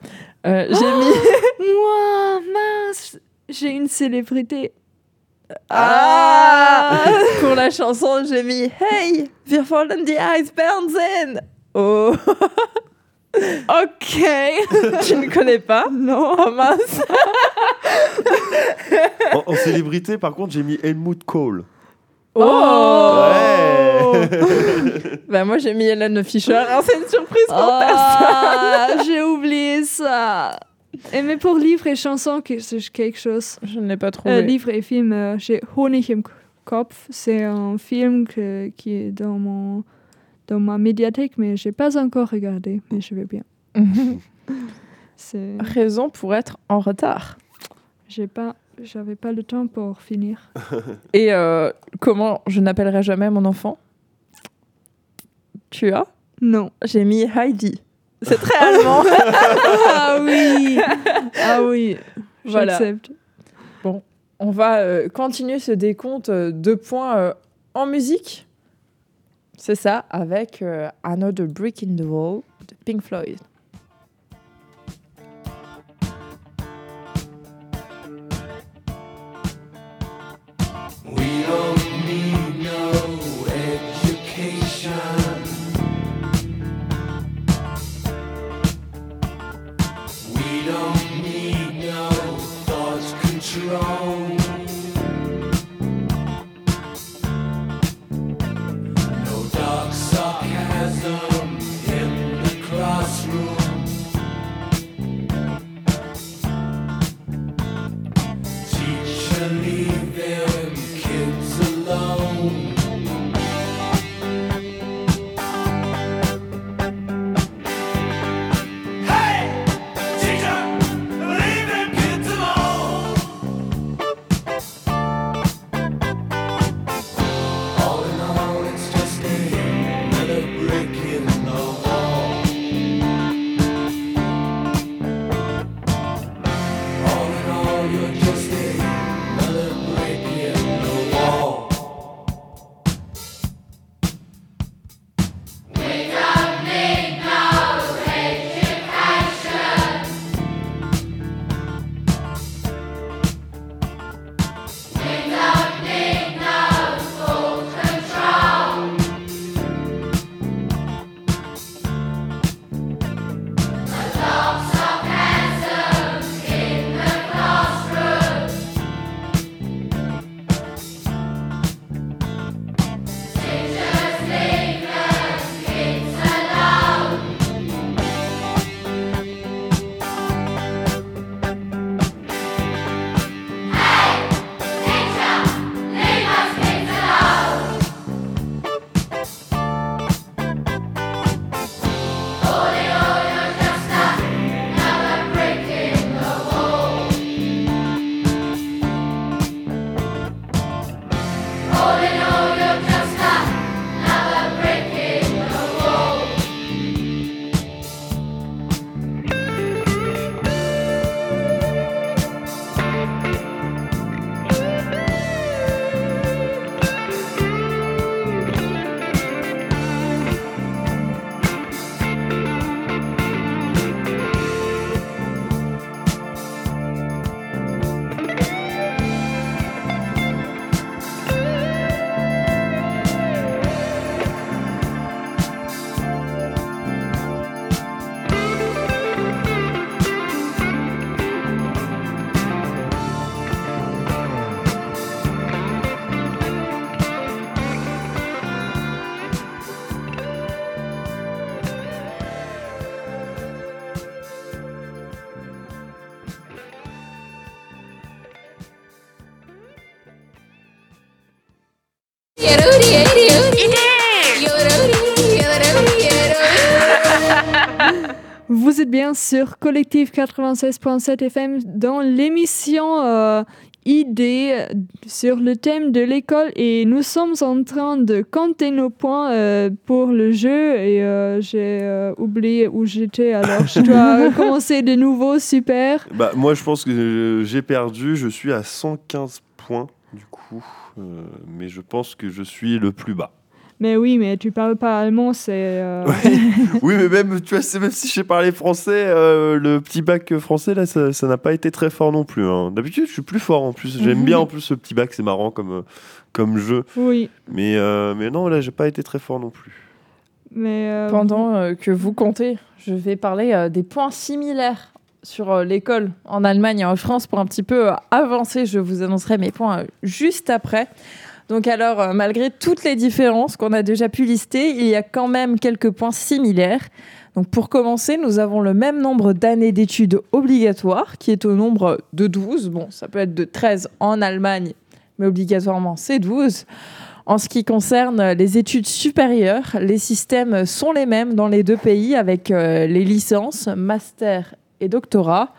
j'ai mis... Moi, mince, j'ai une célébrité. Ah Pour la chanson, j'ai mis Hey, wir wollen die Eisbären Oh Ok. Tu ne connais pas Non. Oh mince En, en célébrité, par contre, j'ai mis Helmut Kohl. Oh Ouais. Bah moi j'ai mis Hélène Fischer. Ah, c'est une surprise pour Ah, j'ai oublié ça. Et mais pour livre et chanson, que- c'est quelque chose. personne. Je ne l'ai pas trouvé. Euh, livre et film, euh, j'ai Honig im Kopf. C'est un film que- qui est dans, mon, dans ma médiathèque, mais j'ai pas encore regardé. Mais je vais bien. C'est, Raison pour être en retard. j'ai pas, j'avais pas le temps pour finir. Et euh, comment je n'appellerai jamais mon enfant? Tu as? Non. J'ai mis Heidi. C'est très allemand. ah oui. Ah oui. Voilà. J'accepte. On va euh, continuer ce décompte euh, de points euh, en musique. C'est ça, avec euh, Another Brick in the Wall de Pink Floyd. Vous êtes bien sur Collectif 96.7 FM dans l'émission euh, Idées sur le thème de l'école et nous sommes en train de compter nos points euh, pour le jeu et euh, j'ai euh, oublié où j'étais alors je dois commencer de nouveau, super. Bah, moi, je pense que j'ai perdu. Je suis à 115 points, du coup. Mais je pense que je suis le plus bas. Mais oui, mais tu parles pas allemand, c'est... euh, oui, mais même, tu vois, même si j'ai parlé français, euh, le petit bac français, là, ça n'a pas été très fort non plus. hein. D'habitude, je suis plus fort en plus. J'aime bien en plus ce petit bac, c'est marrant comme, euh, comme jeu. Oui, Mais, euh, mais non, là, j'ai pas été très fort non plus. mais... euh, Pendant euh, que vous comptez, je vais parler euh, des points similaires sur euh, l'école en Allemagne et en France pour un petit peu euh, avancer. Je vous annoncerai mes points euh, juste après. Donc alors, euh, malgré toutes les différences qu'on a déjà pu lister, il y a quand même quelques points similaires. Donc pour commencer, nous avons le même nombre d'années d'études obligatoires, qui est au nombre de 12. Bon, ça peut être de 13 en Allemagne, mais obligatoirement c'est 12. En ce qui concerne les études supérieures, les systèmes sont les mêmes dans les deux pays avec euh, les licences, master et doctorat.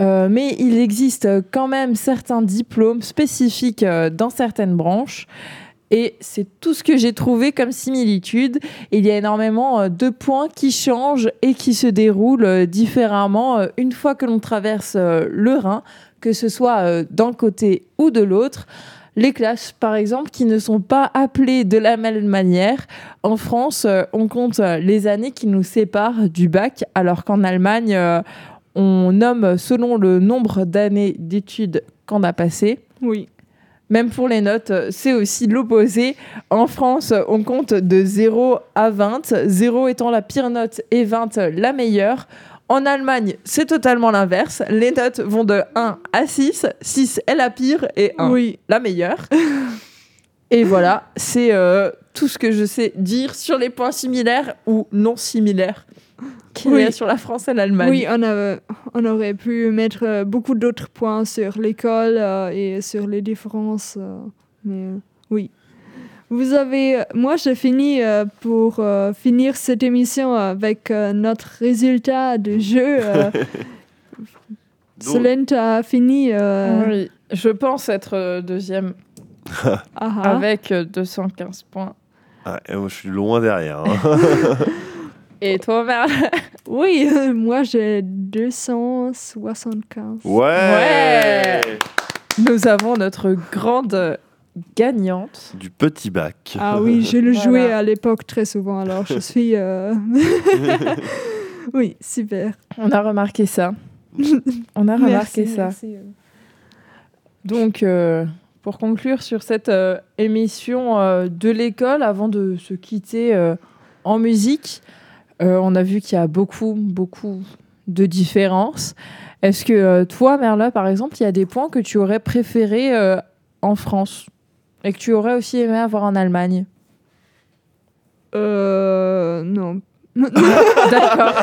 Euh, mais il existe quand même certains diplômes spécifiques euh, dans certaines branches. Et c'est tout ce que j'ai trouvé comme similitude. Il y a énormément euh, de points qui changent et qui se déroulent différemment une fois que l'on traverse le Rhin, que ce soit d'un côté ou de l'autre. Les classes, par exemple, qui ne sont pas appelées de la même manière. En France, on compte les années qui nous séparent du bac, alors qu'en Allemagne, on nomme selon le nombre d'années d'études qu'on a passées. Oui. Même pour les notes, c'est aussi l'opposé. En France, on compte de 0 à 20, 0 étant la pire note et 20 la meilleure. En Allemagne, c'est totalement l'inverse. Les notes vont de 1 à 6, 6 est la pire et 1 Oui. la meilleure. Et voilà, c'est euh, tout ce que je sais dire sur les points similaires ou non similaires qu'il y a Oui. sur la France et l'Allemagne. Oui, on, a- on aurait pu mettre euh, beaucoup d'autres points sur l'école euh, et sur les différences. euh, mais euh, oui. Vous avez. Moi, j'ai fini euh, pour euh, finir cette émission avec euh, notre résultat de jeu. euh, Solent a fini. euh, Oui, je pense être deuxième ah, ah. avec euh, 215 points. Ah, je suis loin derrière. hein. Et toi, Merle Oui, euh, moi j'ai 275. ouais. Ouais. Nous avons notre grande gagnante. Du petit bac. Ah oui, je le Voilà. jouais à l'époque très souvent, alors je suis. euh, oui, super. On a remarqué ça. On a remarqué Merci, ça. merci. Donc, euh, pour conclure sur cette euh, émission euh, de l'école, avant de se quitter euh, en musique, euh, on a vu qu'il y a beaucoup, beaucoup de différences. Est-ce que euh, toi, Merla, par exemple, il y a des points que tu aurais préférés euh, en France et que tu aurais aussi aimé avoir en Allemagne? Euh, non. D'accord.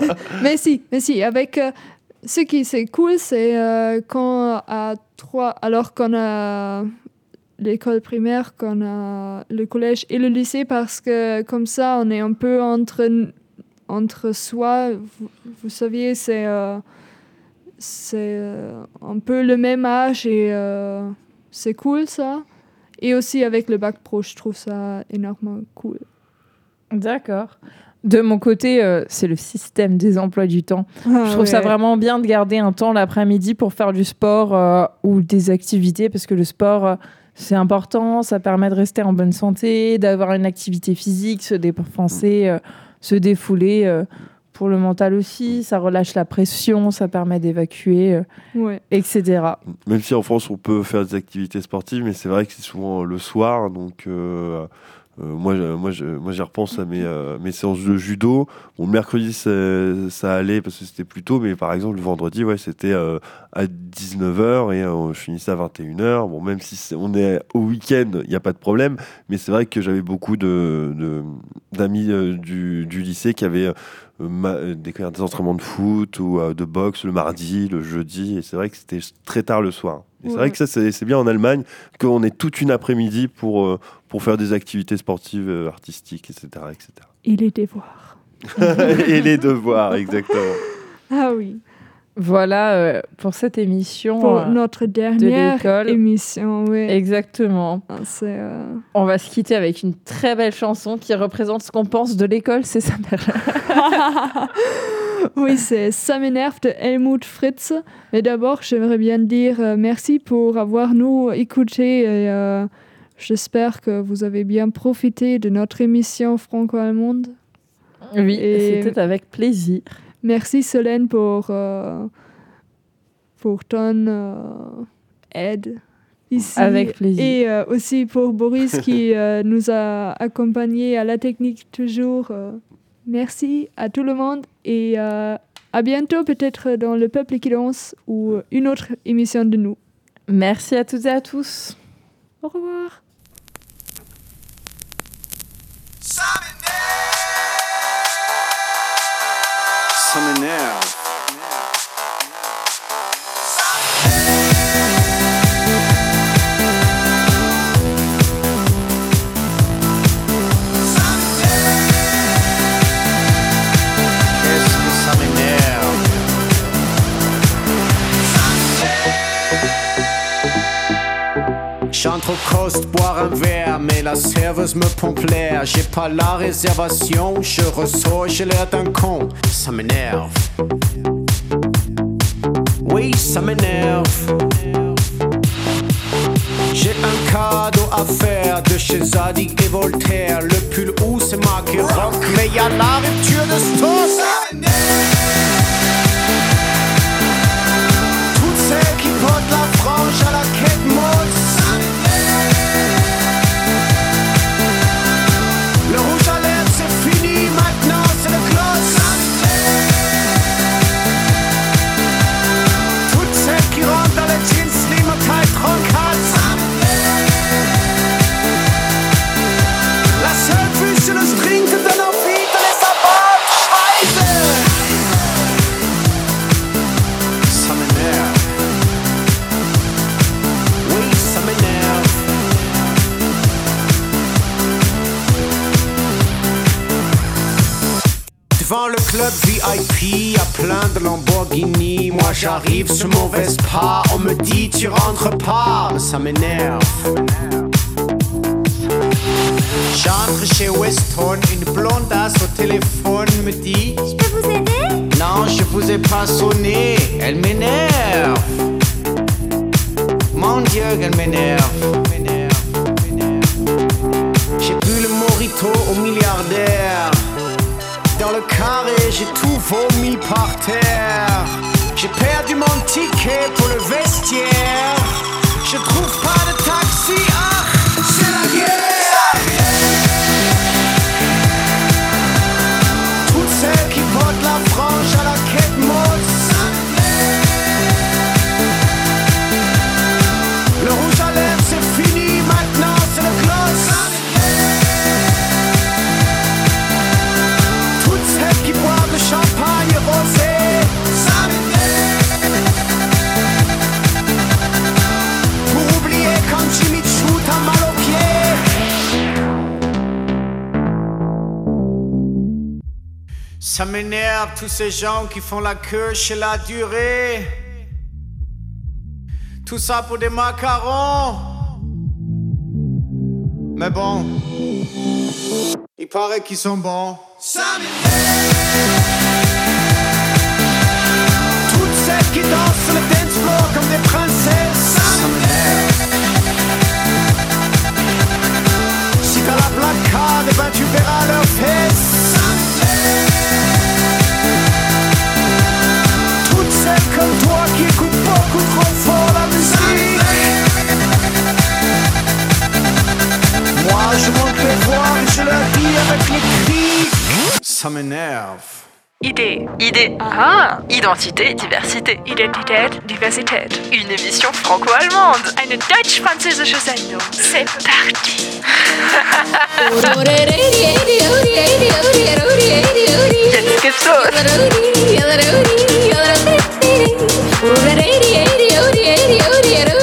mais si, mais si, avec euh, ce qui c'est cool, c'est euh, quand à trois, alors qu'on a l'école primaire, qu'on a le collège et le lycée, parce que comme ça, on est un peu entre entre soi. Vous, vous saviez, c'est euh, c'est euh, un peu le même âge et euh, c'est cool ça. Et aussi avec le bac pro, je trouve ça énormément cool. D'accord. De mon côté, euh, c'est le système des emplois du temps. Ah je trouve ça vraiment bien de garder un temps l'après-midi pour faire du sport euh, ou des activités parce que le sport, euh, c'est important, ça permet de rester en bonne santé, d'avoir une activité physique, se dépenser, se défouler. euh, pour le mental aussi, ça relâche la pression, ça permet d'évacuer, euh, Ouais. etc. Même si en France on peut faire des activités sportives, mais c'est vrai que c'est souvent le soir. Donc euh, euh, moi, je- moi, je- moi, j'y repense à mes, euh, mes séances de judo. Bon, le mercredi, ça allait parce que c'était plus tôt, mais par exemple, le vendredi, ouais, c'était euh, à 19h et euh, je finissais à 21h. Bon, même si on est au week-end, il n'y a pas de problème, mais c'est vrai que j'avais beaucoup de, d'amis euh, du, du lycée qui avaient euh, euh, des, des entraînements de foot ou euh, de boxe le mardi, le jeudi, et c'est vrai que c'était très tard le soir. C'est vrai que ça, c'est bien en Allemagne qu'on ait toute une après-midi pour, euh, pour faire des activités sportives, euh, artistiques, etc., etc. Et les devoirs. Et les devoirs, exactement. Ah oui. Voilà euh, pour cette émission. Pour euh, notre de dernière émission, oui. Exactement. C'est, euh, On va se quitter avec une très belle chanson qui représente ce qu'on pense de l'école, c'est ça, oui, c'est Ça m'énerve de Helmut Fritz. Mais d'abord, j'aimerais bien dire merci pour avoir nous écoutés et euh, j'espère que vous avez bien profité de notre émission franco-allemande. Oui, Et- c'était avec plaisir. Merci Solène pour, euh, pour ton euh, aide ici. Avec plaisir. Et euh, aussi pour Boris qui nous a accompagnés à la technique toujours. merci à tout le monde et à bientôt peut-être dans Le Peuple qui danse ou une autre émission de nous. Merci à toutes et à tous. Au revoir. Ça m'énerve. Cost boire un verre, mais la serveuse me pompe l'air. J'ai pas la réservation, je ressors, j'ai l'air d'un con. Ça m'énerve. Oui, ça m'énerve. J'ai un cadeau à faire de chez Zadig et Voltaire. Le pull où c'est marqué rock, mais y a la rupture de stock. Toutes celles club VIP, a plein de Lamborghini. Moi j'arrive sur mon Vespa, on me dit tu rentres pas, ça m'énerve. J'entre chez Weston, une blondasse au téléphone me dit Je peux vous aider? Non, je vous ai pas sonné, elle m'énerve. Mon Dieu, qu'elle m'énerve. J'ai bu le morito au milliardaire. Dans le carré, j'ai tout vomi par terre. J'ai perdu mon ticket pour le vestiaire. M'énerve tous ces gens qui font la queue chez la durée. Tout ça pour des macarons. Mais bon, il paraît qu'ils sont bons. Ça Toutes celles qui dansent sur le dance floor comme des princesses. Ça Si t'as la black card, eh ben tu verras leurs fesses. Comme toi qui écoutent beaucoup trop fort la musique. Moi je monte les voix et je leur dis avec les cris. Ça m'énerve. Idée. Idée. Ah, identité, diversité. Identität, Diversität. Une émission franco-allemande. Eine deutsch-französische Sendung. C'est parti. Jetzt gibt's los. Uri, uri, uri, uri, uri, uri.